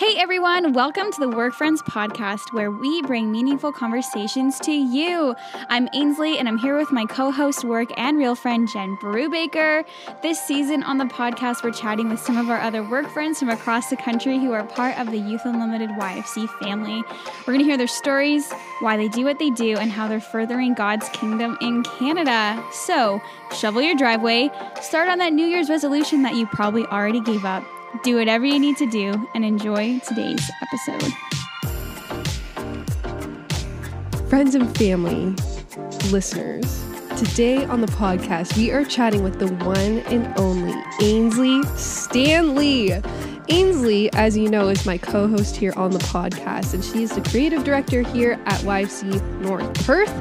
Hey everyone, welcome to the Work Friends podcast where we bring meaningful conversations to you. I'm Ainsley and I'm here with my co host, work, and real friend Jen Brubaker. This season on the podcast, we're chatting with some of our other work friends from across the country who are part of the Youth Unlimited YFC family. We're going to hear their stories, why they do what they do, and how they're furthering God's kingdom in Canada. So, shovel your driveway, start on that New Year's resolution that you probably already gave up do whatever you need to do and enjoy today's episode. Friends and family, listeners, today on the podcast, we are chatting with the one and only Ainsley Stanley. Ainsley, as you know, is my co host here on the podcast, and she is the creative director here at YFC North Perth.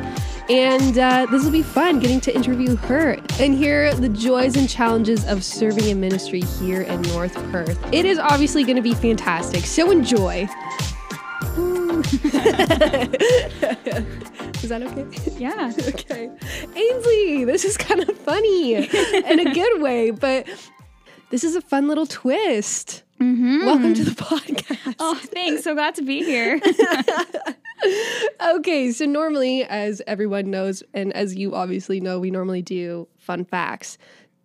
And uh, this will be fun getting to interview her and hear the joys and challenges of serving in ministry here in North Perth. It is obviously going to be fantastic, so enjoy. is that okay? Yeah. okay. Ainsley, this is kind of funny in a good way, but this is a fun little twist. Mm-hmm. Welcome to the podcast. Oh, thanks. So glad to be here. okay, so normally, as everyone knows, and as you obviously know, we normally do fun facts.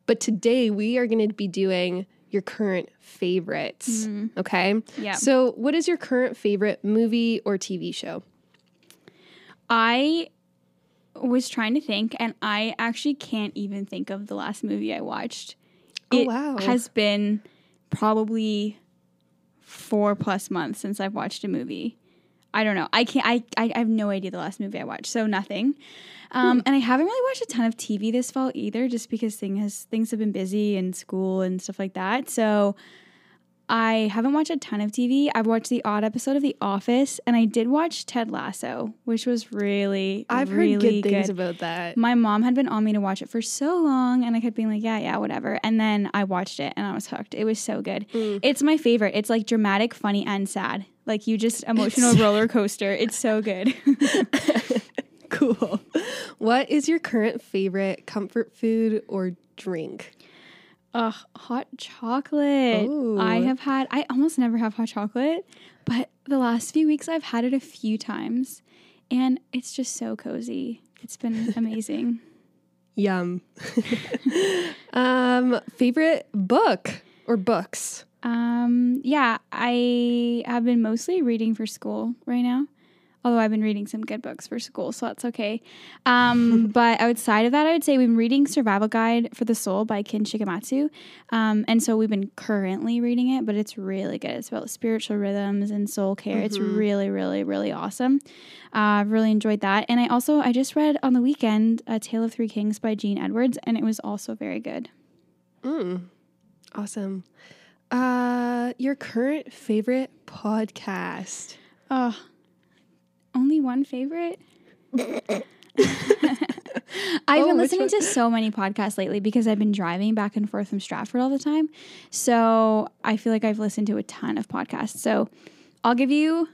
But today we are going to be doing your current favorites. Mm-hmm. Okay. Yeah. So, what is your current favorite movie or TV show? I was trying to think, and I actually can't even think of the last movie I watched. Oh, it wow. has been probably four plus months since I've watched a movie. I don't know. I can't. I, I have no idea the last movie I watched. So nothing. Um, And I haven't really watched a ton of TV this fall either, just because thing has things have been busy and school and stuff like that. So I haven't watched a ton of TV. I've watched the odd episode of The Office, and I did watch Ted Lasso, which was really I've really heard good things about that. my mom had been on me to watch it for so long, and I kept being like, yeah, yeah, whatever. And then I watched it and I was hooked. It was so good. Mm. It's my favorite. It's like dramatic, funny, and sad. Like you just emotional roller coaster. It's so good. cool. What is your current favorite comfort food or drink? Ugh, hot chocolate. Ooh. I have had, I almost never have hot chocolate, but the last few weeks I've had it a few times, and it's just so cozy. It's been amazing. Yum. um, favorite book or books? Um, yeah, I have been mostly reading for school right now. Although I've been reading some good books for school, so that's okay. Um, but outside of that, I would say we've been reading Survival Guide for the Soul by Ken Shigematsu. Um, and so we've been currently reading it, but it's really good. It's about spiritual rhythms and soul care. It's really, really, really awesome. Uh, I've really enjoyed that. And I also, I just read on the weekend A Tale of Three Kings by Gene Edwards, and it was also very good. Mm, awesome. Uh, your current favorite podcast? Oh, only one favorite? I've Oh, been listening to so many podcasts lately because I've been driving back and forth from Stratford all the time. So I feel like I've listened to a ton of podcasts. So I'll give you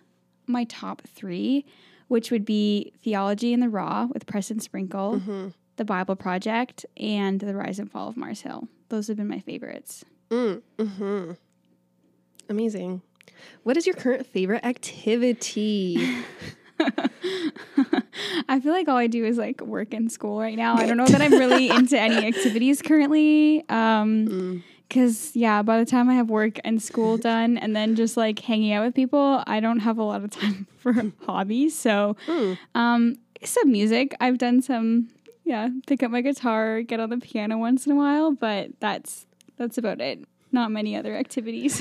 my top three, which would be Theology in the Raw with Preston Sprinkle, Mm-hmm. The Bible Project, and The Rise and Fall of Mars Hill. Those have been my favorites. Mm, hmm Amazing. What is your current favorite activity? I feel like all I do is like work in school right now. I don't know that I'm really into any activities currently. Um, Mm. Cause yeah, by the time I have work and school done and then just like hanging out with people, I don't have a lot of time for hobbies. So, Mm. um, some music. I've done some, yeah, pick up my guitar, get on the piano once in a while, but that's that's about it. Not many other activities.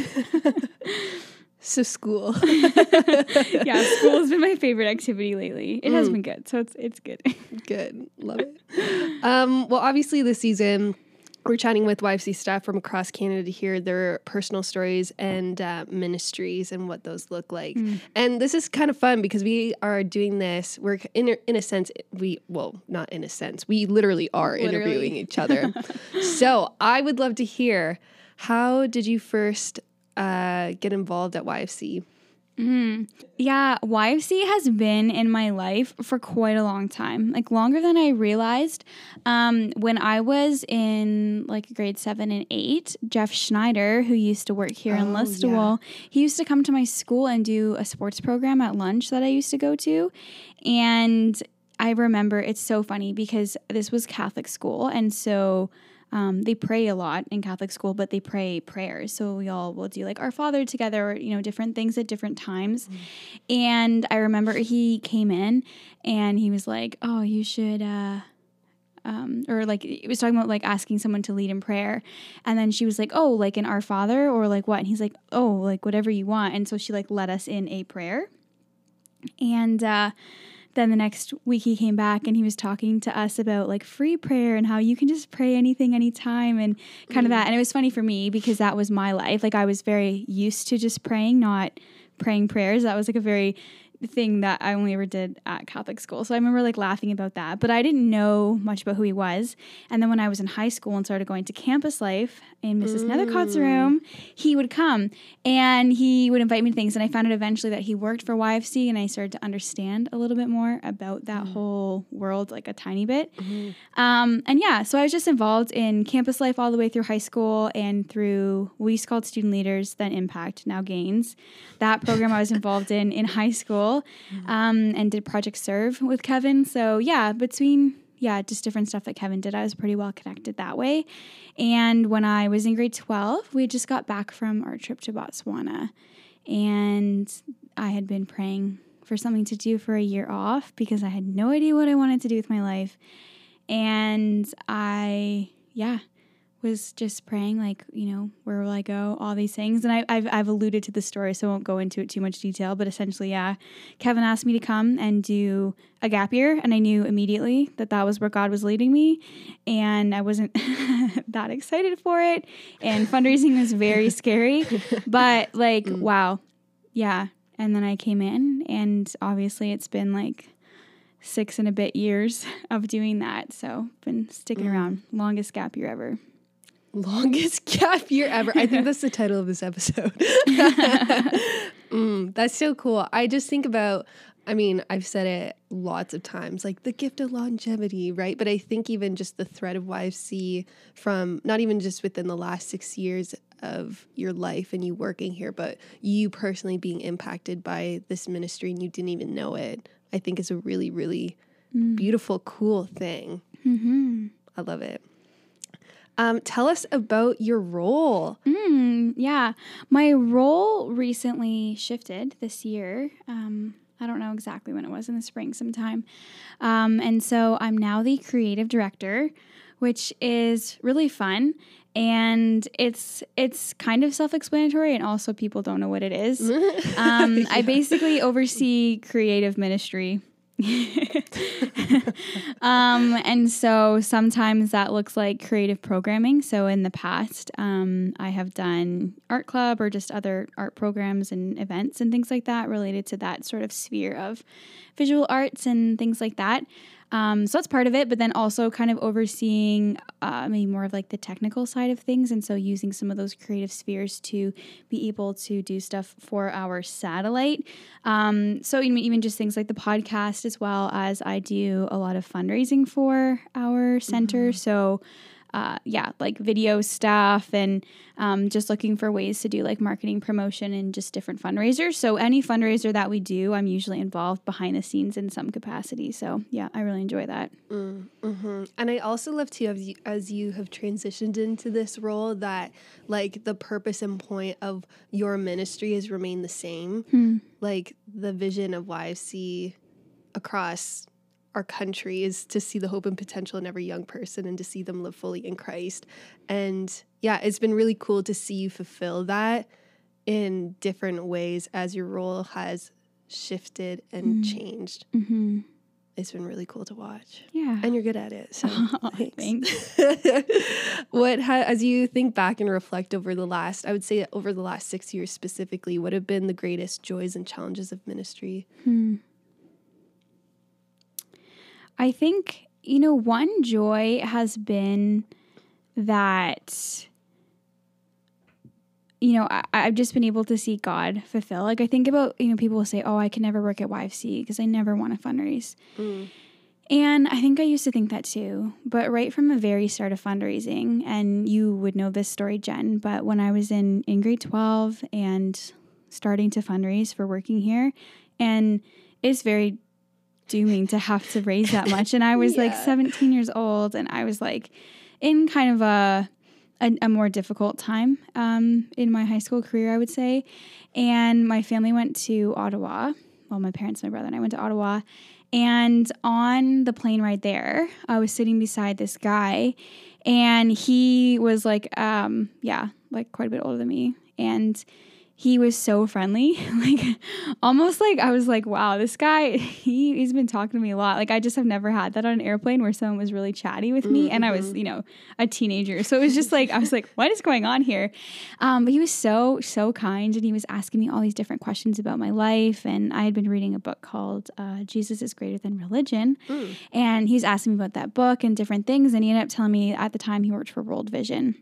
So school. yeah, school has been my favorite activity lately. It has Mm. been good, so it's it's good. Good. Love it. Um, well, obviously, this season, we're chatting with YFC staff from across Canada to hear their personal stories and uh, ministries and what those look like. And this is kind of fun because we are doing this. We're in a, in a sense, we, well, not in a sense, we literally are Literally. interviewing each other. so I would love to hear how did you first uh, get involved at YFC? Mm. Yeah, YFC has been in my life for quite a long time, like longer than I realized. Um, when I was in like grade seven and eight, Jeff Schneider, who used to work here in Oh, Listowel, he used to come to my school and do a sports program at lunch that I used to go to. And I remember it's so funny because this was Catholic school. And so um, they pray a lot in Catholic school, but they pray prayers. So we all will do like Our Father together, or, you know, different things at different times. And I remember he came in and he was like, Oh, you should, uh, um, or like it was talking about like asking someone to lead in prayer, and then she was like, "Oh, like an Our Father or like what?" And he's like, "Oh, like whatever you want." And so she like led us in a prayer, and uh, then the next week he came back and he was talking to us about like free prayer and how you can just pray anything anytime and kind of mm. that. And it was funny for me because that was my life. Like I was very used to just praying, not praying prayers. That was like a very thing that I only ever did at Catholic school. So I remember like laughing about that, but I didn't know much about who he was. And then when I was in high school and started going to campus life in Mrs. Nethercott's room, he would come and he would invite me to things. And I found out eventually that he worked for YFC and I started to understand a little bit more about that whole world, like a tiny bit. Um, and yeah, so I was just involved in campus life all the way through high school and through we used to call it student leaders, then Impact, now Gains. That program I was involved in in high school, um, and did Project Serve with Kevin. So yeah, between yeah, just different stuff that Kevin did, I was pretty well connected that way. And when I was in grade twelve, we just got back from our trip to Botswana, and I had been praying for something to do for a year off because I had no idea what I wanted to do with my life. And I, yeah, was just praying, like, you know, where will I go? All these things. And I, I've, I've alluded to the story, so I won't go into it too much detail. But essentially, yeah, Kevin asked me to come and do a gap year. And I knew immediately that that was where God was leading me. And I wasn't that excited for it. And fundraising was very scary. But, like, mm. wow. Yeah. And then I came in, and obviously, it's been like, six and a bit years of doing that. So been sticking mm. around. Longest gap year ever. Longest gap year ever. I think that's the title of this episode. Mm, that's so cool. I just think about, I mean, I've said it lots of times, like the gift of longevity, right? But I think even just the thread of YFC from not even just within the last six years of your life and you working here, but you personally being impacted by this ministry and you didn't even know it, I think is a really, really beautiful, cool thing. Mm-hmm. I love it. Um, tell us about your role. Mm, yeah. My role recently shifted this year. Um, I don't know exactly when it was in the spring sometime. Um, and so I'm now the creative director, which is really fun. And it's it's kind of self-explanatory, and also people don't know what it is. Um, I basically oversee creative ministry. um, and so sometimes that looks like creative programming. So in the past, um, I have done art club or just other art programs and events and things like that related to that sort of sphere of visual arts and things like that. Um, so that's part of it, but then also kind of overseeing uh, maybe more of like the technical side of things. And so using some of those creative spheres to be able to do stuff for our satellite. Um, so even, even just things like the podcast, as well as I do a lot of fundraising for our center. So uh, yeah, like video stuff and um, just looking for ways to do like marketing promotion and just different fundraisers. So any fundraiser that we do, I'm usually involved behind the scenes in some capacity. So yeah, I really enjoy that. Mm-hmm. And I also love too, as you, as you have transitioned into this role, that like the purpose and point of your ministry has remained the same. Like the vision of YFC across our country is to see the hope and potential in every young person and to see them live fully in Christ. And yeah, it's been really cool to see you fulfill that in different ways as your role has shifted and changed. Mm-hmm. It's been really cool to watch. Yeah. And you're good at it. So Aw, thanks. what ha- as you think back and reflect over the last, I would say over the last six years specifically, what have been the greatest joys and challenges of ministry? I think, you know, one joy has been that you know, I, I've just been able to see God fulfill. Like I think about, you know, people will say, "Oh, I can never work at YFC because I never want to fundraise." Mm. And I think I used to think that too. But right from the very start of fundraising, and you would know this story, Jen, but when I was in, in grade 12 and starting to fundraise for working here, and it's very dooming to have to raise that much. And I was like 17 years old, and I was like in kind of a a, a more difficult time um, in my high school career, I would say. And my family went to Ottawa. Well, my parents, my brother, and I went to Ottawa. And on the plane right there, I was sitting beside this guy, and he was like, um, yeah, like quite a bit older than me. And he was so friendly. Like almost like i was like wow this guy he, he's been talking to me a lot. Like i just have never had that on an airplane where someone was really chatty with me and i was you know a teenager. So it was just like i was like what is going on here? Um, but he was so so kind and he was asking me all these different questions about my life and i had been reading a book called uh, jesus is greater than religion Mm. and he was asking me about that book and different things and he ended up telling me at the time he worked for world vision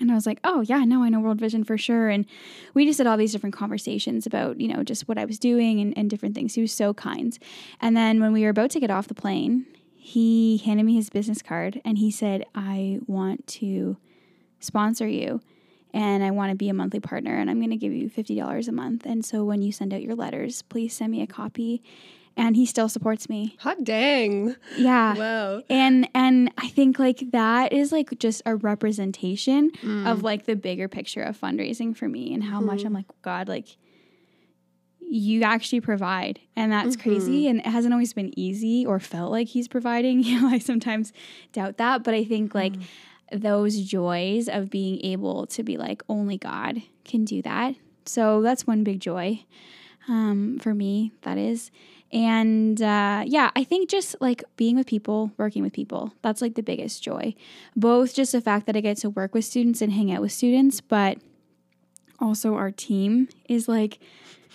and I was like, oh, yeah, no, I know World Vision for sure. And we just had all these different conversations about, you know, just what I was doing and, and different things. He was so kind. And then when we were about to get off the plane, he handed me his business card and he said, I want to sponsor you and I want to be a monthly partner and I'm going to give you $50 a month. And so when you send out your letters, please send me a copy. And he still supports me. Hot dang. Yeah. Wow. and and i think like that is like just a representation mm. of like the bigger picture of fundraising for me and how much hmm. i'm like god like you actually provide. And that's mm-hmm. crazy. And it hasn't always been easy or felt like he's providing. You know i sometimes doubt that. But i think hmm. like those joys of being able to be like only god can do that. So that's one big joy um, for me that is and uh, yeah i think just like being with people working with people that's like the biggest joy. Both just the fact that i get to work with students and hang out with students but also our team is like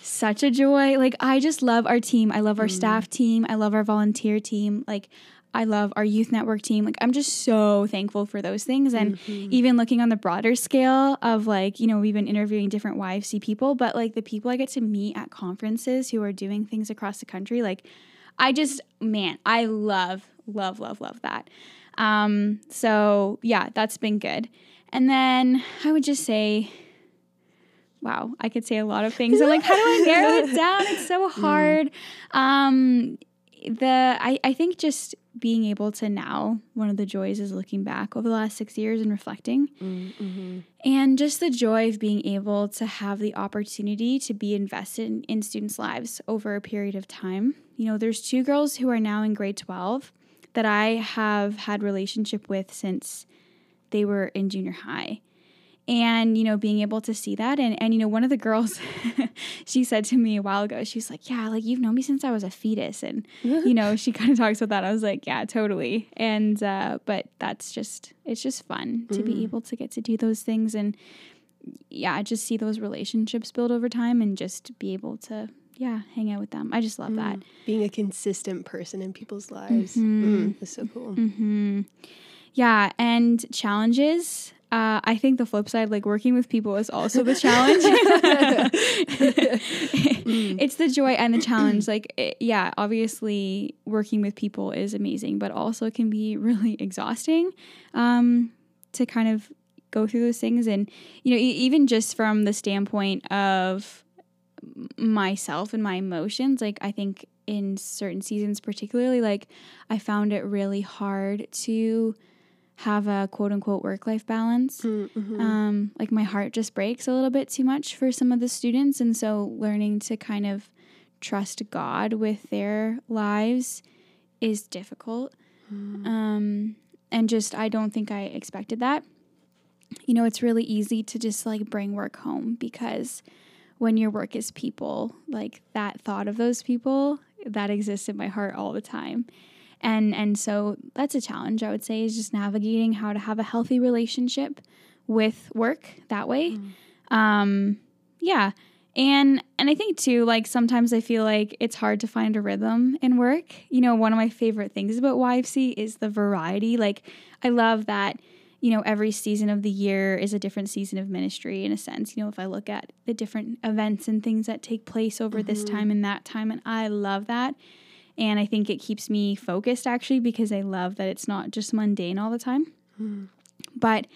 such a joy. Like i just love our team. I love our staff team. I love our volunteer team. Like I love our youth network team. Like, I'm just so thankful for those things. And even looking on the broader scale of like, you know, we've been interviewing different YFC people, but like the people I get to meet at conferences who are doing things across the country, like, I just, man, I love, love, love, love that. Um, so yeah, that's been good. And then I would just say, wow, I could say a lot of things. I'm like, how do I narrow it down? It's so hard. Um, the I, I think just being able to now one of the joys is looking back over the last six years and reflecting. Mm-hmm. and just the joy of being able to have the opportunity to be invested in, in students lives over a period of time. You know there's two girls who are now in grade 12 that i have had relationship with since they were in junior high and you know being able to see that. And and you know one of the girls she said to me a while ago she was like yeah like you've known me since i was a fetus. And you know she kind of talks about that. I was like yeah totally. And uh but that's just it's just fun to be able to get to do those things and yeah just see those relationships build over time and just be able to yeah hang out with them. I just love that. Being a consistent person in people's lives. Mm, that's so cool. hmm Yeah, and challenges. Uh, I think the flip side, like working with people, is also the challenge. it's the joy and the challenge. Like, it- yeah, obviously, working with people is amazing, but also can be really exhausting um, to kind of go through those things. And, you know, e- even just from the standpoint of myself and my emotions like i think in certain seasons particularly like i found it really hard to have a quote unquote work life balance Mm-hmm. um like my heart just breaks a little bit too much for some of the students and so learning to kind of trust god with their lives is difficult um and just i don't think i expected that you know it's really easy to just like bring work home because when your work is people, like that thought of those people that exists in my heart all the time. And and so that's a challenge I would say is just navigating how to have a healthy relationship with work that way. Um yeah. And and I think too like sometimes I feel like it's hard to find a rhythm in work. You know, one of my favorite things about YFC is the variety. Like I love that you know, every season of the year is a different season of ministry in a sense. You know, if I look at the different events and things that take place over this time and that time, and I love that. And I think it keeps me focused actually because I love that it's not just mundane all the time. But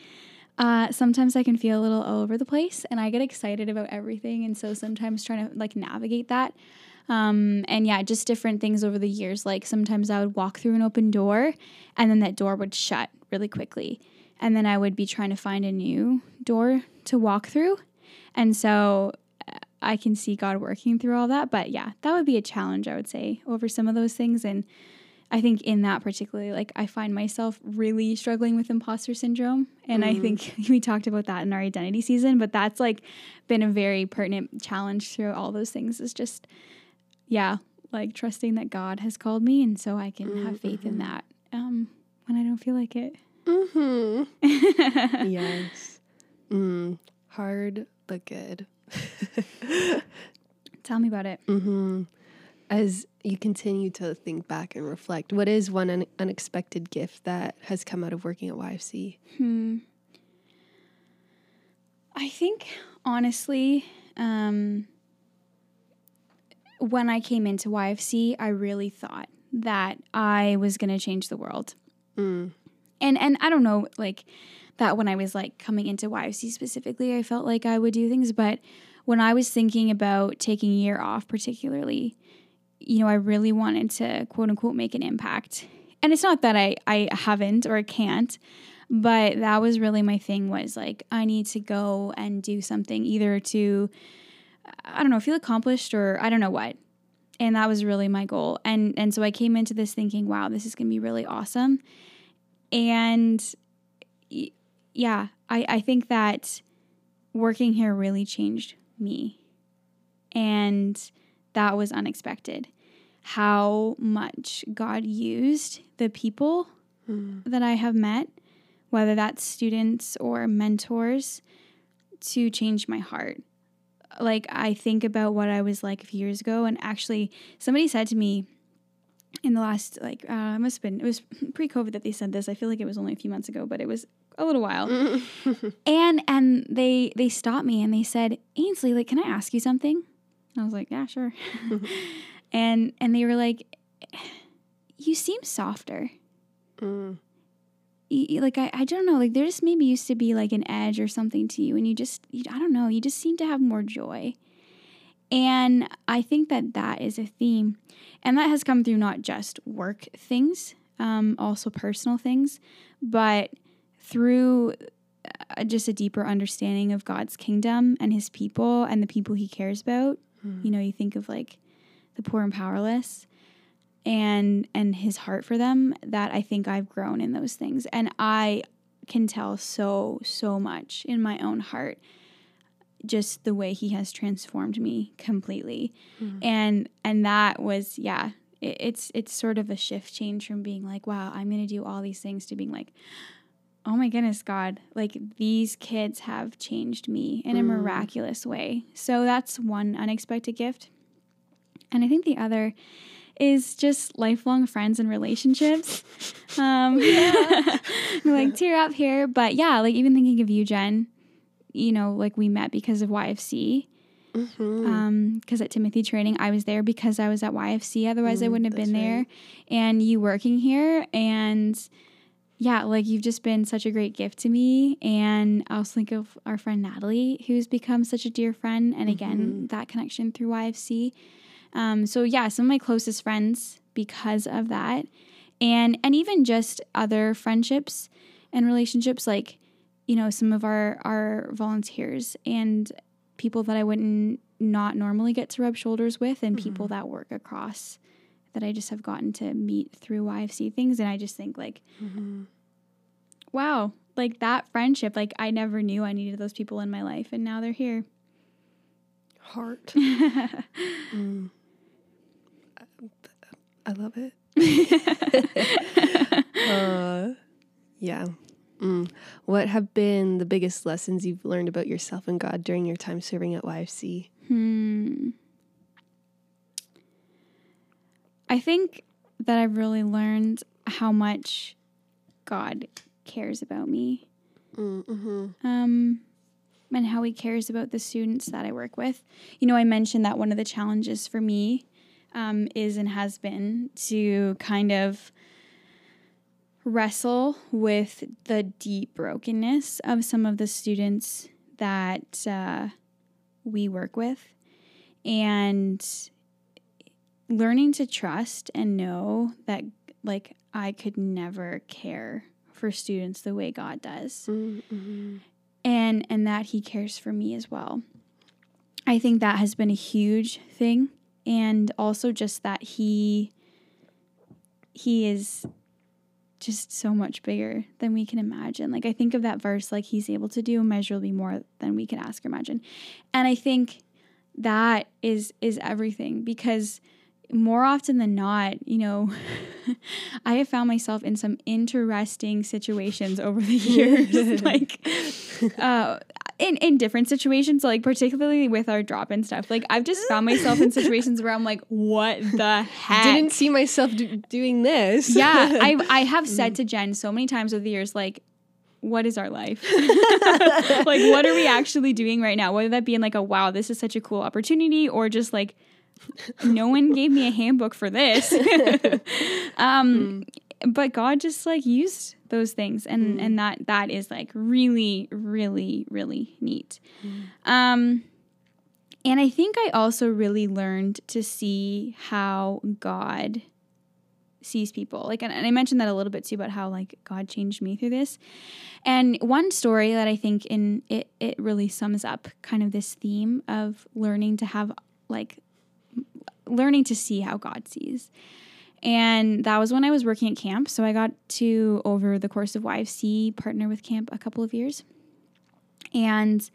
uh, sometimes I can feel a little all over the place and I get excited about everything. And so sometimes trying to like navigate that. Um, and yeah, just different things over the years. Like sometimes I would walk through an open door and then that door would shut really quickly. And then I would be trying to find a new door to walk through. And so I can see God working through all that. But yeah, that would be a challenge, I would say, over some of those things. And I think in that particularly, like I find myself really struggling with imposter syndrome. And I think we talked about that in our identity season, but that's like been a very pertinent challenge through all those things is just, yeah, like trusting that God has called me. And so I can have faith in that um, when I don't feel like it. Mm-hmm. yes. Mm, hard but good. Tell me about it. mm-hmm. As you continue to think back and reflect, what is one un- unexpected gift that has come out of working at YFC? Hmm. I think honestly, um, when I came into YFC, I really thought that I was going to change the world. Mm. And and I don't know like that when I was like coming into YFC specifically, I felt like I would do things, but when I was thinking about taking a year off particularly, you know, I really wanted to quote unquote make an impact. And it's not that I I haven't or I can't, but that was really my thing was like I need to go and do something either to I don't know, feel accomplished or I don't know what. And that was really my goal. And and so I came into this thinking, wow, this is going to be really awesome. And yeah, I I think that working here really changed me. And that was unexpected. How much God used the people that I have met, whether that's students or mentors, to change my heart. Like, I think about what I was like a few years ago, and actually, somebody said to me in the last, like, uh, it must have been, it was pre COVID that they said this. I feel like it was only a few months ago, but it was a little while. and and they they stopped me and they said, Ainsley, like, can I ask you something? And I was like, yeah, sure. and and they were like, you seem softer. Mm. Like I, I don't know like there just maybe used to be like an edge or something to you and you just you, i don't know you just seem to have more joy and i think that that is a theme and that has come through not just work things um, also personal things but through uh, just a deeper understanding of god's kingdom and his people and the people he cares about. You know you think of like the poor and powerless and and his heart for them that I think I've grown in those things. And I can tell so so much in my own heart just the way he has transformed me completely. And and that was yeah it, it's it's sort of a shift change from being like wow I'm going to do all these things to being like oh my goodness god like these kids have changed me in a miraculous way so that's one unexpected gift and I think the other is just lifelong friends and relationships. Um, like tear up here, but yeah, like even thinking of you, Jen. You know, like we met because of YFC. Mm-hmm. Um, because at Timothy training, I was there because I was at YFC. Otherwise, I wouldn't have been that's there. And you working here, and yeah, like you've just been such a great gift to me. And I also think of our friend Natalie, who's become such a dear friend. And again, mm-hmm. that connection through YFC. Um, so yeah, some of my closest friends because of that, and and even just other friendships and relationships, like you know some of our our volunteers and people that I wouldn't not normally get to rub shoulders with, and people mm-hmm. that work across that I just have gotten to meet through YFC things, and I just think like, mm-hmm. Wow, like that friendship, like I never knew I needed those people in my life, and now they're here. Heart. Mm. I love it. uh, yeah. Mm. What have been the biggest lessons you've learned about yourself and God during your time serving at YFC? Hmm. I think that I've really learned how much God cares about me Mm-hmm. um, and how he cares about the students that I work with. You know, I mentioned that one of the challenges for me um, is and has been to kind of wrestle with the deep brokenness of some of the students that uh, we work with and learning to trust and know that like I could never care for students the way God does Mm-hmm. and and that he cares for me as well. I think that has been a huge thing and also just that he he is just so much bigger than we can imagine. Like I think of that verse like he's able to do immeasurably more than we can ask or imagine. And I think that is is everything because more often than not, you know, I have found myself in some interesting situations over the years. like uh in, in different situations, like particularly with our drop in stuff. Like I've just found myself in situations where I'm like, what the heck? Didn't see myself do- doing this. yeah, I I have said to Jen so many times over the years, like, what is our life? like, what are we actually doing right now? Whether that be in like a wow, this is such a cool opportunity, or just like no one gave me a handbook for this. um, but God just like used those things, and and that that is like really, really, really neat. Um. And I think I also really learned to see how God sees people. Like, and, and I mentioned that a little bit too about how like God changed me through this. And one story that I think in it it really sums up kind of this theme of learning to have like learning to see how God sees. And that was when I was working at camp. So I got to over the course of YFC partner with camp a couple of years. And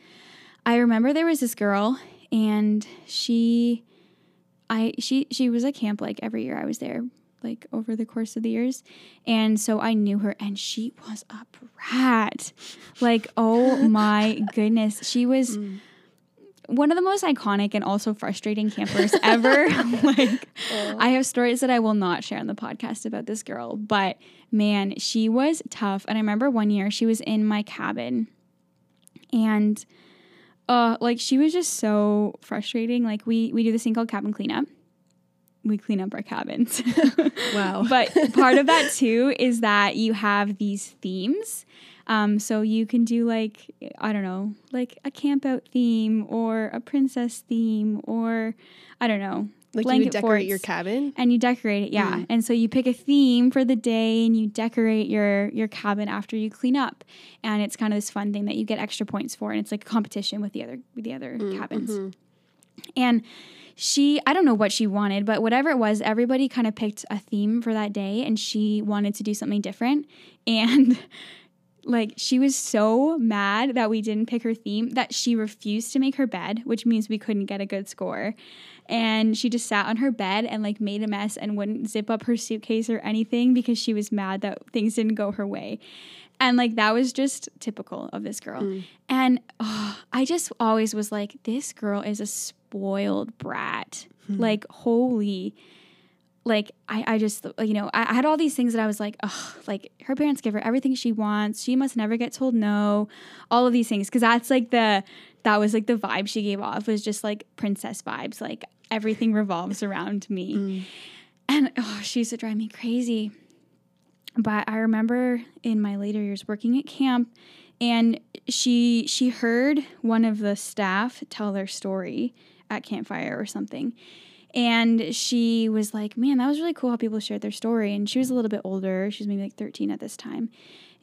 I remember there was this girl and she I she she was at camp like every year I was there like over the course of the years. And so I knew her and she was a brat. Like oh my goodness, she was mm. One of the most iconic and also frustrating campers ever. like I have stories that I will not share on the podcast about this girl, but man, she was tough. And I remember one year she was in my cabin and uh like she was just so frustrating. Like we we do this thing called cabin cleanup. We clean up our cabins. Wow. but part of that too is that you have these themes. Um, so you can do like I don't know, like a camp out theme or a princess theme or I don't know, like you blanket would decorate your cabin. and you decorate it, yeah. Mm. And so you pick a theme for the day and you decorate your your cabin after you clean up. And it's kind of this fun thing that you get extra points for and it's like a competition with the other with the other mm, cabins. Mm-hmm. And she, I don't know what she wanted, but whatever it was, everybody kind of picked a theme for that day and she wanted to do something different. And like she was so mad that we didn't pick her theme that she refused to make her bed, which means we couldn't get a good score. And she just sat on her bed and like made a mess and wouldn't zip up her suitcase or anything because she was mad that things didn't go her way. And like that was just typical of this girl. Mm. And oh, I just always was like, this girl is a spoiled brat. Hmm. Like, holy like I, I just you know I, I had all these things that I was like oh like her parents give her everything she wants. She must never get told no. All of these things. Because that's like the that was like the vibe she gave off was just like princess vibes. Like everything revolves around me. Mm. And oh she used to drive me crazy. But I remember in my later years working at camp and she she heard one of the staff tell their story at campfire or something and she was like man that was really cool how people shared their story. And she was a little bit older. She was maybe like 13 at this time.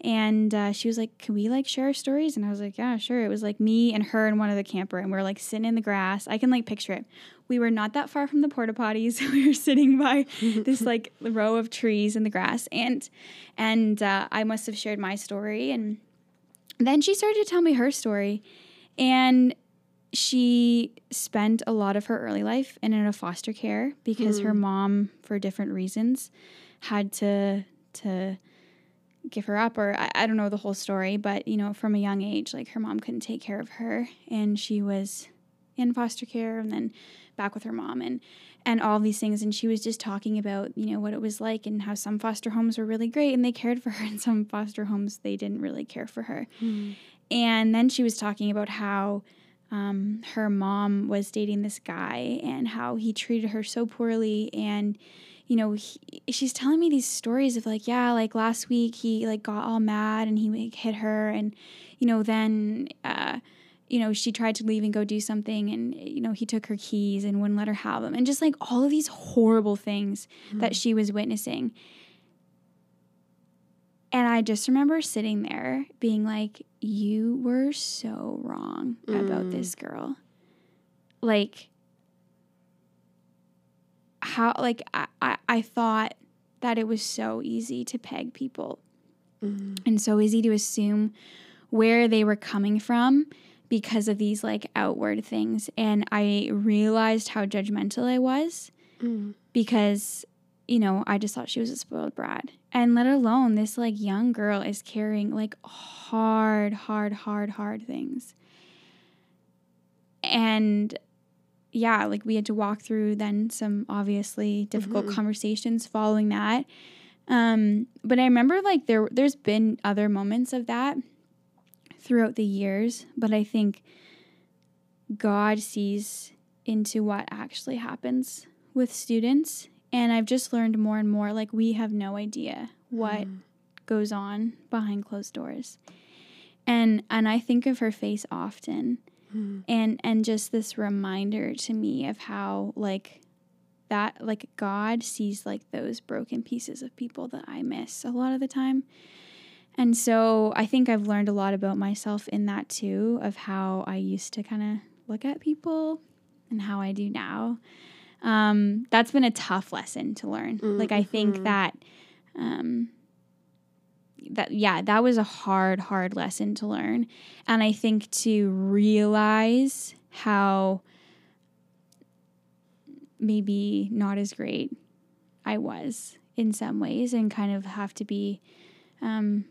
And uh, she was like can we like share our stories? And i was like yeah sure. It was like me and her and one other camper and we are like sitting in the grass. I can like picture it. We were not that far from the porta potties. We were sitting by this like row of trees in the grass. And and uh, i must have shared my story. And then she started to tell me her story. And she spent a lot of her early life in a foster care because her mom for different reasons had to to give her up or I, I don't know the whole story but you know from a young age like her mom couldn't take care of her and she was in foster care and then back with her mom and and all these things. And she was just talking about you know what it was like and how some foster homes were really great and they cared for her and some foster homes they didn't really care for her. Mm. and then she was talking about how um, her mom was dating this guy and how he treated her so poorly. And you know he, she's telling me these stories of like yeah like last week he like got all mad and he like, hit her. And you know then uh, you know she tried to leave and go do something and you know he took her keys and wouldn't let her have them. And just like all of these horrible things that she was witnessing. And I just remember sitting there being like, you were so wrong about Mm. this girl. Like, how, like, I, I, I thought that it was so easy to peg people Mm. and so easy to assume where they were coming from because of these like outward things. And I realized how judgmental I was Mm. because you know i just thought she was a spoiled brat. And let alone this like young girl is carrying like hard hard hard hard things. And yeah like we had to walk through then some obviously difficult Mhm. conversations following that. Um but i remember like there there's been other moments of that throughout the years but i think god sees into what actually happens with students and i've just learned more and more like we have no idea what Mm. goes on behind closed doors and and i think of her face often Mm. and and just this reminder to me of how like that like god sees like those broken pieces of people that i miss a lot of the time and so i think i've learned a lot about myself in that too of how i used to kind of look at people and how i do now um, that's been a tough lesson to learn. Mm, like i think mhm. that um, that yeah that was a hard hard lesson to learn. And i think to realize how maybe not as great i was in some ways and kind of have to be um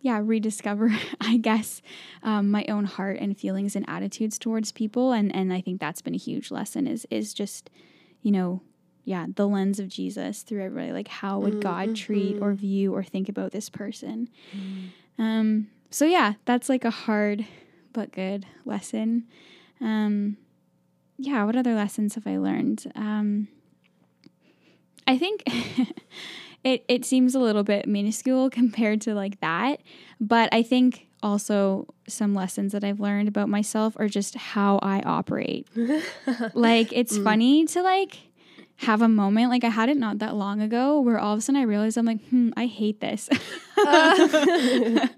yeah rediscover i guess um, my own heart and feelings and attitudes towards people. And and i think that's been a huge lesson is is just you know yeah the lens of jesus through everybody. Like how would god treat or view or think about this person? Um, so yeah, that's like a hard but good lesson. Um, yeah, what other lessons have I learned? Um, I think it it seems a little bit minuscule compared to like that, but I think also some lessons that I've learned about myself are just how I operate. like it's funny to like have a moment like I had it not that long ago where all of a sudden I realized I'm like, hmm, I hate this. I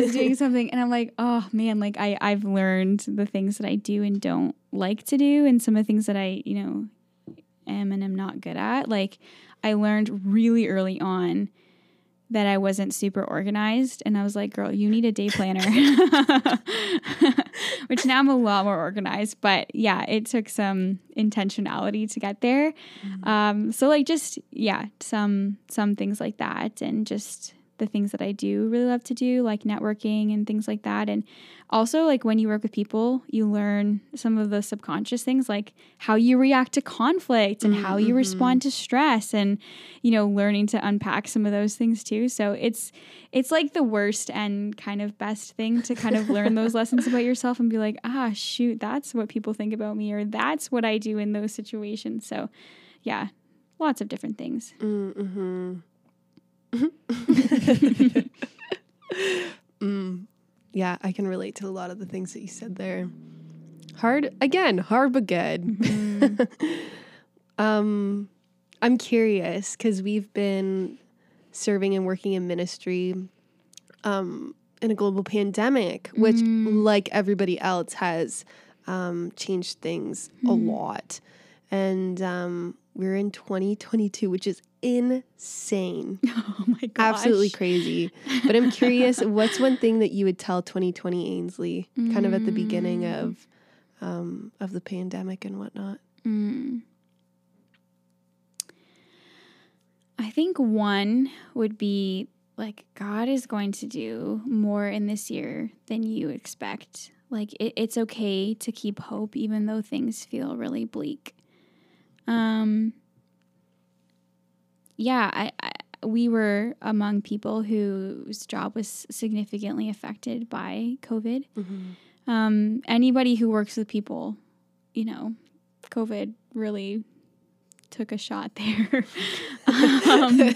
was doing something and I'm like, oh man, like I, I've learned the things that I do and don't like to do and some of the things that I, you know, am and am not good at. Like I learned really early on that I wasn't super organized and I was like, girl, you need a day planner. Which now I'm a lot more organized, but yeah, it took some intentionality to get there. Um, so like just yeah, some some things like that and just the things that I do really love to do, like networking and things like that. And also, like when you work with people, you learn some of the subconscious things, like how you react to conflict and how you respond to stress, and you know, learning to unpack some of those things too. So it's it's like the worst and kind of best thing to kind of learn those lessons about yourself and be like, ah, shoot, that's what people think about me, or that's what I do in those situations. So, yeah, lots of different things. Mm-hmm. mm. Yeah, I can relate to a lot of the things that you said there. Hard again, hard but good. um, I'm curious because we've been serving and working in ministry um, in a global pandemic, which, like everybody else, has um, changed things a lot. And um, we're in 2022, which is insane, Oh my gosh. absolutely crazy. But I'm curious, what's one thing that you would tell 2020 Ainsley, kind of at the beginning of um, of the pandemic and whatnot? Mm. I think one would be like God is going to do more in this year than you expect. Like it, it's okay to keep hope even though things feel really bleak. Um yeah, I, I we were among people whose job was significantly affected by COVID. Um, anybody who works with people, you know, COVID really took a shot there. um,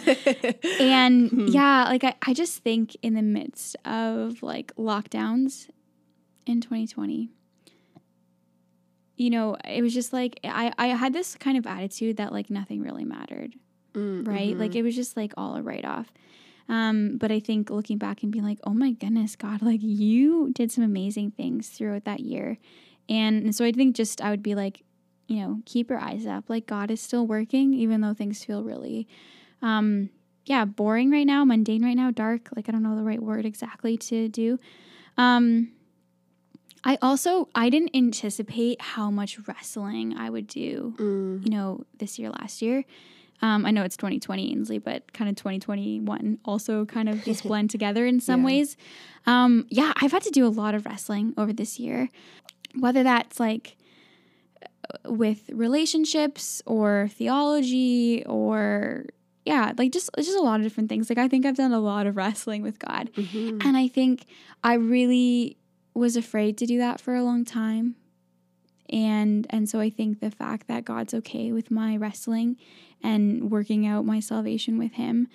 and yeah, like I, I just think in the midst of like lockdowns in 2020, you know, it was just like I, I had this kind of attitude that like nothing really mattered Mm, right? Like it was just like all a write off. Um, but I think looking back and being like, oh my goodness, God, like you did some amazing things throughout that year. And, and so I think just I would be like, you know, keep your eyes up. Like God is still working, even though things feel really, um, yeah, boring right now, mundane right now, dark. Like I don't know the right word exactly to do. Um, I also I didn't anticipate how much wrestling I would do, mm, you know, this year, last year. Um, I know it's 2020 Ainsley, but kind of 2021 also kind of just blend together in some Yeah. ways. Um, yeah, I've had to do a lot of wrestling over this year, whether that's like uh, with relationships or theology or yeah, like just just a lot of different things. Like I think I've done a lot of wrestling with God. mhm. And I think I really was afraid to do that for a long time. And and so I think the fact that God's okay with my wrestling and working out my salvation with him.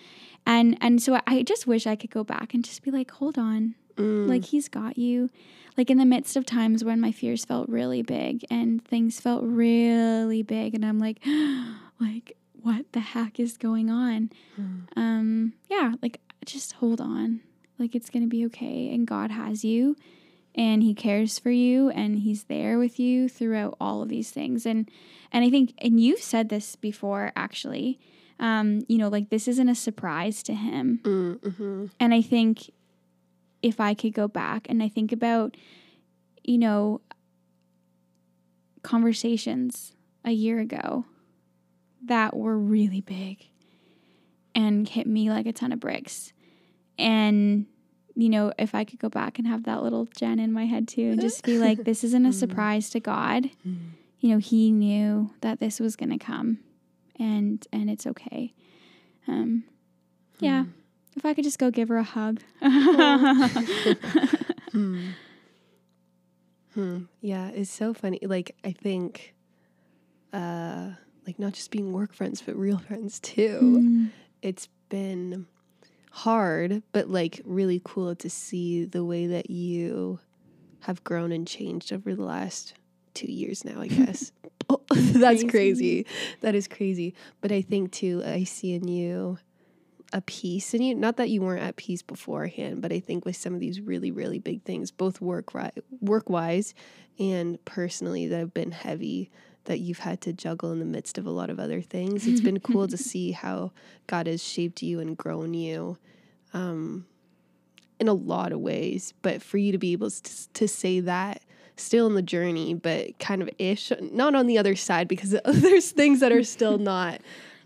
And and so I just wish I could go back and just be like, "Hold on. Mm. Like he's got you." Like in the midst of times when my fears felt really big and things felt really big and I'm like like what the heck is going on? Mm. um yeah like just hold on like it's gonna be okay and god has you and he cares for you and he's there with you throughout all of these things and and i think and you've said this before actually um you know like this isn't a surprise to him Mm, mhm. and i think if i could go back and i think about you know conversations a year ago that were really big and hit me like a ton of bricks. And, you know, if I could go back and have that little Jen in my head too and just be like, this isn't a surprise to God. You know, He knew that this was going to come and, and it's okay. Um, yeah. If I could just go give her a hug. Hmm. Hmm. Yeah, it's so funny. Like I think, uh, like not just being work friends, but real friends too. Mm. It's been hard, but like really cool to see the way that you have grown and changed over the last two years now. I guess oh, that's Crazy. crazy. That is crazy. But I think too, I see in you a peace in you. Not that you weren't at peace beforehand, but I think with some of these really, really big things, both work work wise and personally, that have been heavy that you've had to juggle in the midst of a lot of other things. It's been cool to see how God has shaped you and grown you. Um, in a lot of ways, but for you to be able to, to say that still in the journey, but kind of ish, not on the other side because there's things that are still not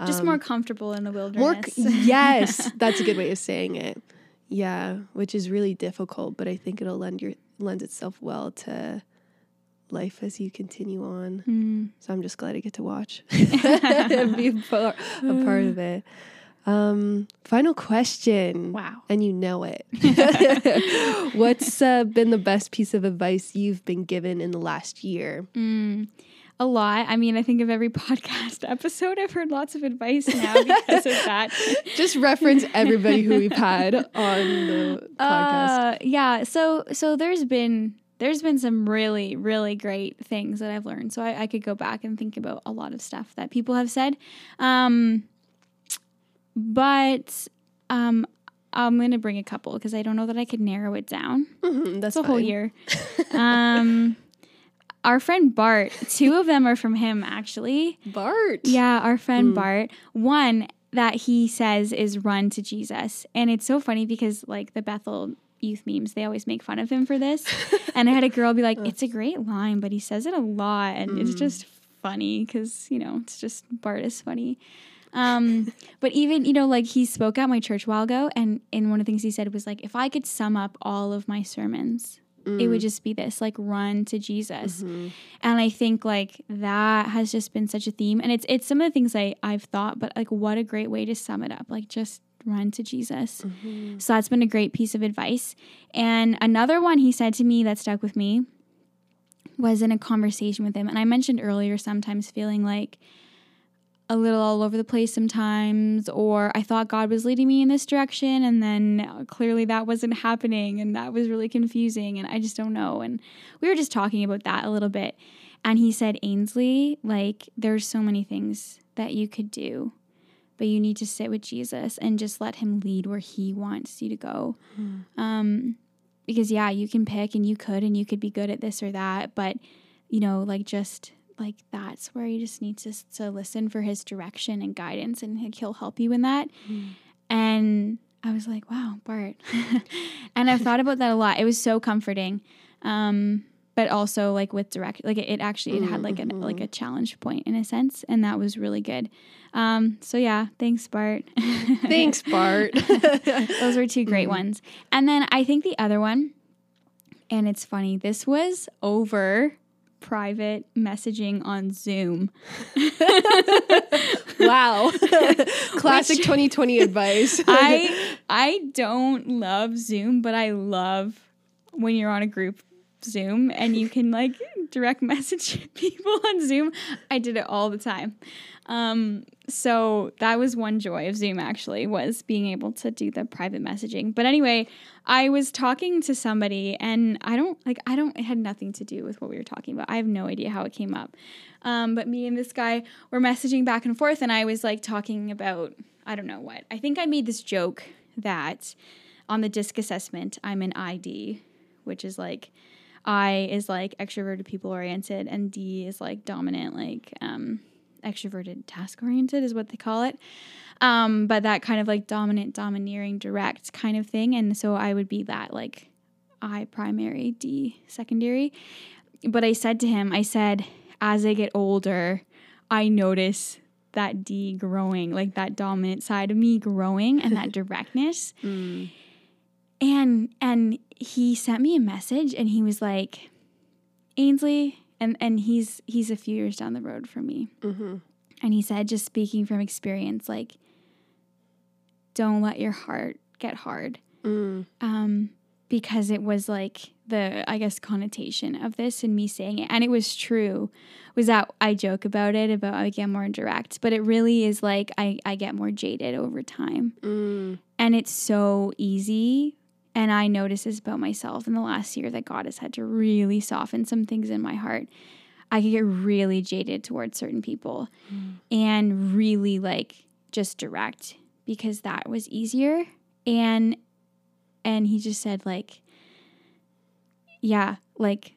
Just um, more comfortable in the more wilderness. c- yes that's a good way of saying it yeah which is really difficult but i think it'll lend your lend itself well to life as you continue on Mm. so i'm just glad i get to watch and be a part, a part of it um final question Wow. and you know it what's uh, been the best piece of advice you've been given in the last year Mm, a lot. I mean, I think of every podcast episode, I've heard lots of advice now because of that. just reference everybody who we've had on the podcast Uh, yeah. So so there's been there's been some really really great things that I've learned. So I, I could go back and think about a lot of stuff that people have said. Um, but um, I'm gonna bring a couple because I don't know that I could narrow it down. Mhm, that's a whole year. um, our friend Bart. Two of them are from him actually. Bart. Yeah, our friend Mm. Bart. One that he says is run to Jesus. And it's so funny because like the Bethel youth memes, they always make fun of him for this. and I had a girl be like, it's a great line, but he says it a lot. And it's Mm. just funny because, you know, it's just Bart is funny. Um, but even, you know, like he spoke at my church a while ago. And, and one of the things he said was like, if I could sum up all of my sermons it would just be this like run to Jesus. And I think like that has just been such a theme. And it's it's some of the things I, I've thought, but like what a great way to sum it up. Like just run to Jesus. Mm-hmm. So that's been a great piece of advice. And another one he said to me that stuck with me was in a conversation with him. And I mentioned earlier sometimes feeling like a little all over the place sometimes, or I thought God was leading me in this direction, and then clearly that wasn't happening, and that was really confusing, and I just don't know. And we were just talking about that a little bit. And he said, Ainsley, like, there's so many things that you could do, but you need to sit with Jesus and just let him lead where he wants you to go. Um, because, yeah, you can pick and you could, and you could be good at this or that, but, you know, like, just like that's where you just need to, to listen for his direction and guidance and he'll help you in that. And i was like wow bart. And i've thought about that a lot. It was so comforting. Um but also like with direct like it, it actually it had like a mm-hmm, like a mm-hmm. challenge point in a sense and that was really good um so yeah thanks bart Thanks, Bart. those were two great mm-hmm. ones and then i think the other one and it's funny this was over private messaging on zoom wow. Classic 2020 advice. I I don't love Zoom, but I love when you're on a group Zoom and you can like direct message people on Zoom. I did it all the time. Um, so that was one joy of Zoom actually was being able to do the private messaging. But anyway, I was talking to somebody and I don't like I don't it had nothing to do with what we were talking about. I have no idea how it came up. Um, but me and this guy were messaging back and forth and I was like talking about I don't know what. I think I made this joke that on the disc assessment, I'm an ID, which is like I is like extroverted, people oriented, and D is like dominant, like um, extroverted, task oriented is what they call it. Um, but that kind of like dominant, domineering, direct kind of thing. And so I would be that like I primary, D secondary. But I said to him, I said, as I get older, I notice that D growing, like that dominant side of me growing and that directness. And and he sent me a message and he was like, Ainsley, and and he's he's a few years down the road from me. Mm-hmm. And he said, just speaking from experience, like, don't let your heart get hard. Mm. Um, because it was like the I guess connotation of this and me saying it, and it was true. Was that I joke about it about I get more indirect, but it really is like I I get more jaded over time, mm. and it's so easy. And I notice this about myself in the last year that God has had to really soften some things in my heart. I could get really jaded towards certain people mm. and really like just direct because that was easier. And and he just said like yeah, like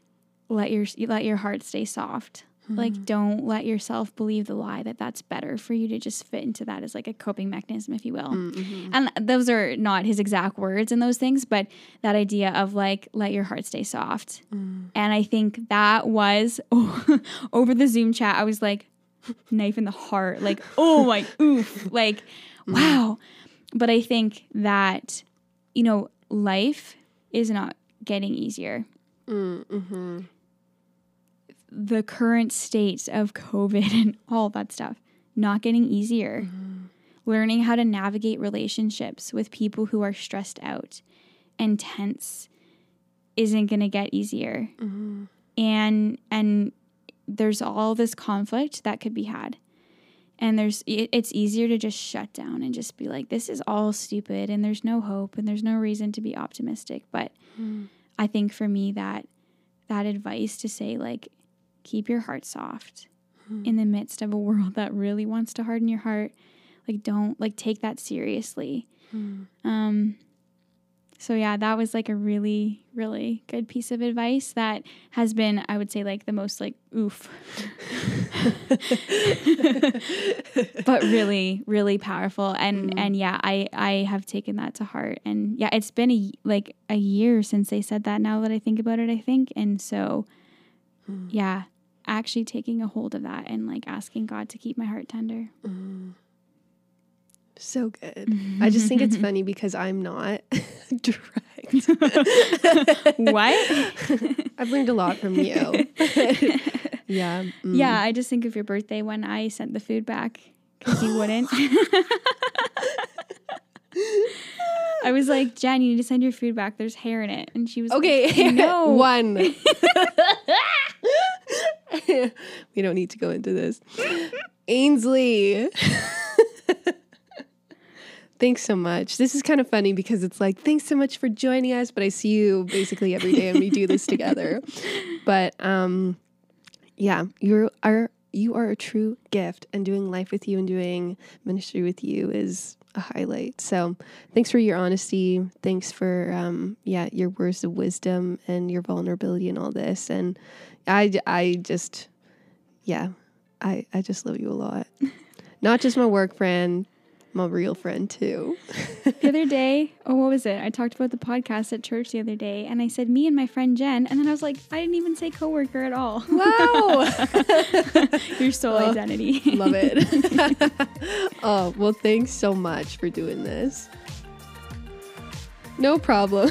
let your let your heart stay soft. Like mm-hmm. don't let yourself believe the lie that that's better for you to just fit into that as like a coping mechanism if you will. Mm-hmm. And those are not his exact words in those things, but that idea of like let your heart stay soft. Mm. And I think that was over the Zoom chat I was like knife in the heart like oh my oof like mm-hmm. wow. But I think that you know life is not getting easier the current states of COVID and all that stuff not getting easier. Mm-hmm. Learning how to navigate relationships with people who are stressed out and tense isn't going to get easier. Mm-hmm. And and there's all this conflict that could be had. And there's it, it's easier to just shut down and just be like this is all stupid and there's no hope and there's no reason to be optimistic, but mm. I think for me that that advice to say like keep your heart soft hmm. in the midst of a world that really wants to harden your heart. Like don't like take that seriously. Hmm. Um so yeah that was like a really really good piece of advice that has been i would say like the most like oof. But really really powerful. And hmm. and yeah i i have taken that to heart. And yeah it's been a like a year since they said that now that i think about it i think. And so yeah actually taking a hold of that and like asking god to keep my heart tender So good. I just think it's funny because I'm not direct. what? I've learned a lot from you. yeah. mm. Yeah, I just think of your birthday when I sent the food back because you wouldn't. I was like, Jen, you need to send your food back. There's hair in it. And she was Okay. like, no. One. we don't need to go into this. Ainsley. Thanks so much. This is kind of funny because it's like, thanks so much for joining us, but I see you basically every day and we do this together. But um yeah, you are you are a true gift and doing life with you and doing ministry with you is a highlight. So thanks for your honesty. Thanks for um yeah, your words of wisdom and your vulnerability and all this. And I I just yeah, I I just love you a lot. Not just my work friend, my real friend too. the other day, oh, what was it? I talked about the podcast at church the other day, and I said me and my friend Jen, and then I was like, I didn't even say coworker at all. Wow. Your sole Oh, identity. Love it. oh, well, thanks so much for doing this. No problem.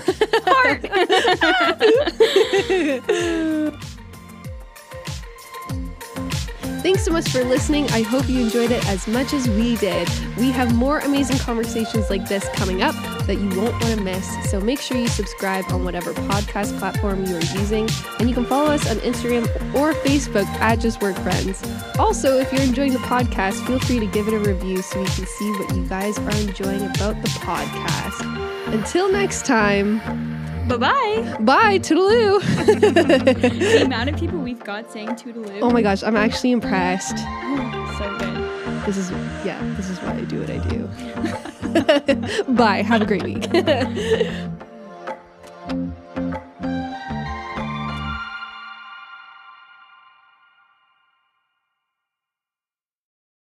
Thanks so much for listening. I hope you enjoyed it as much as we did. We have more amazing conversations like this coming up that you won't want to miss. So make sure you subscribe on whatever podcast platform you are using. And you can follow us on Instagram or Facebook at Just Work Friends. Also, if you're enjoying the podcast, feel free to give it a review so we can see what you guys are enjoying about the podcast. Until next time, bye bye. bye, toodaloo. the amount of people we've got saying toodaloo. oh my gosh, I'm actually impressed. so good. This is yeah, this is why I do what I do. Bye. Have a great week.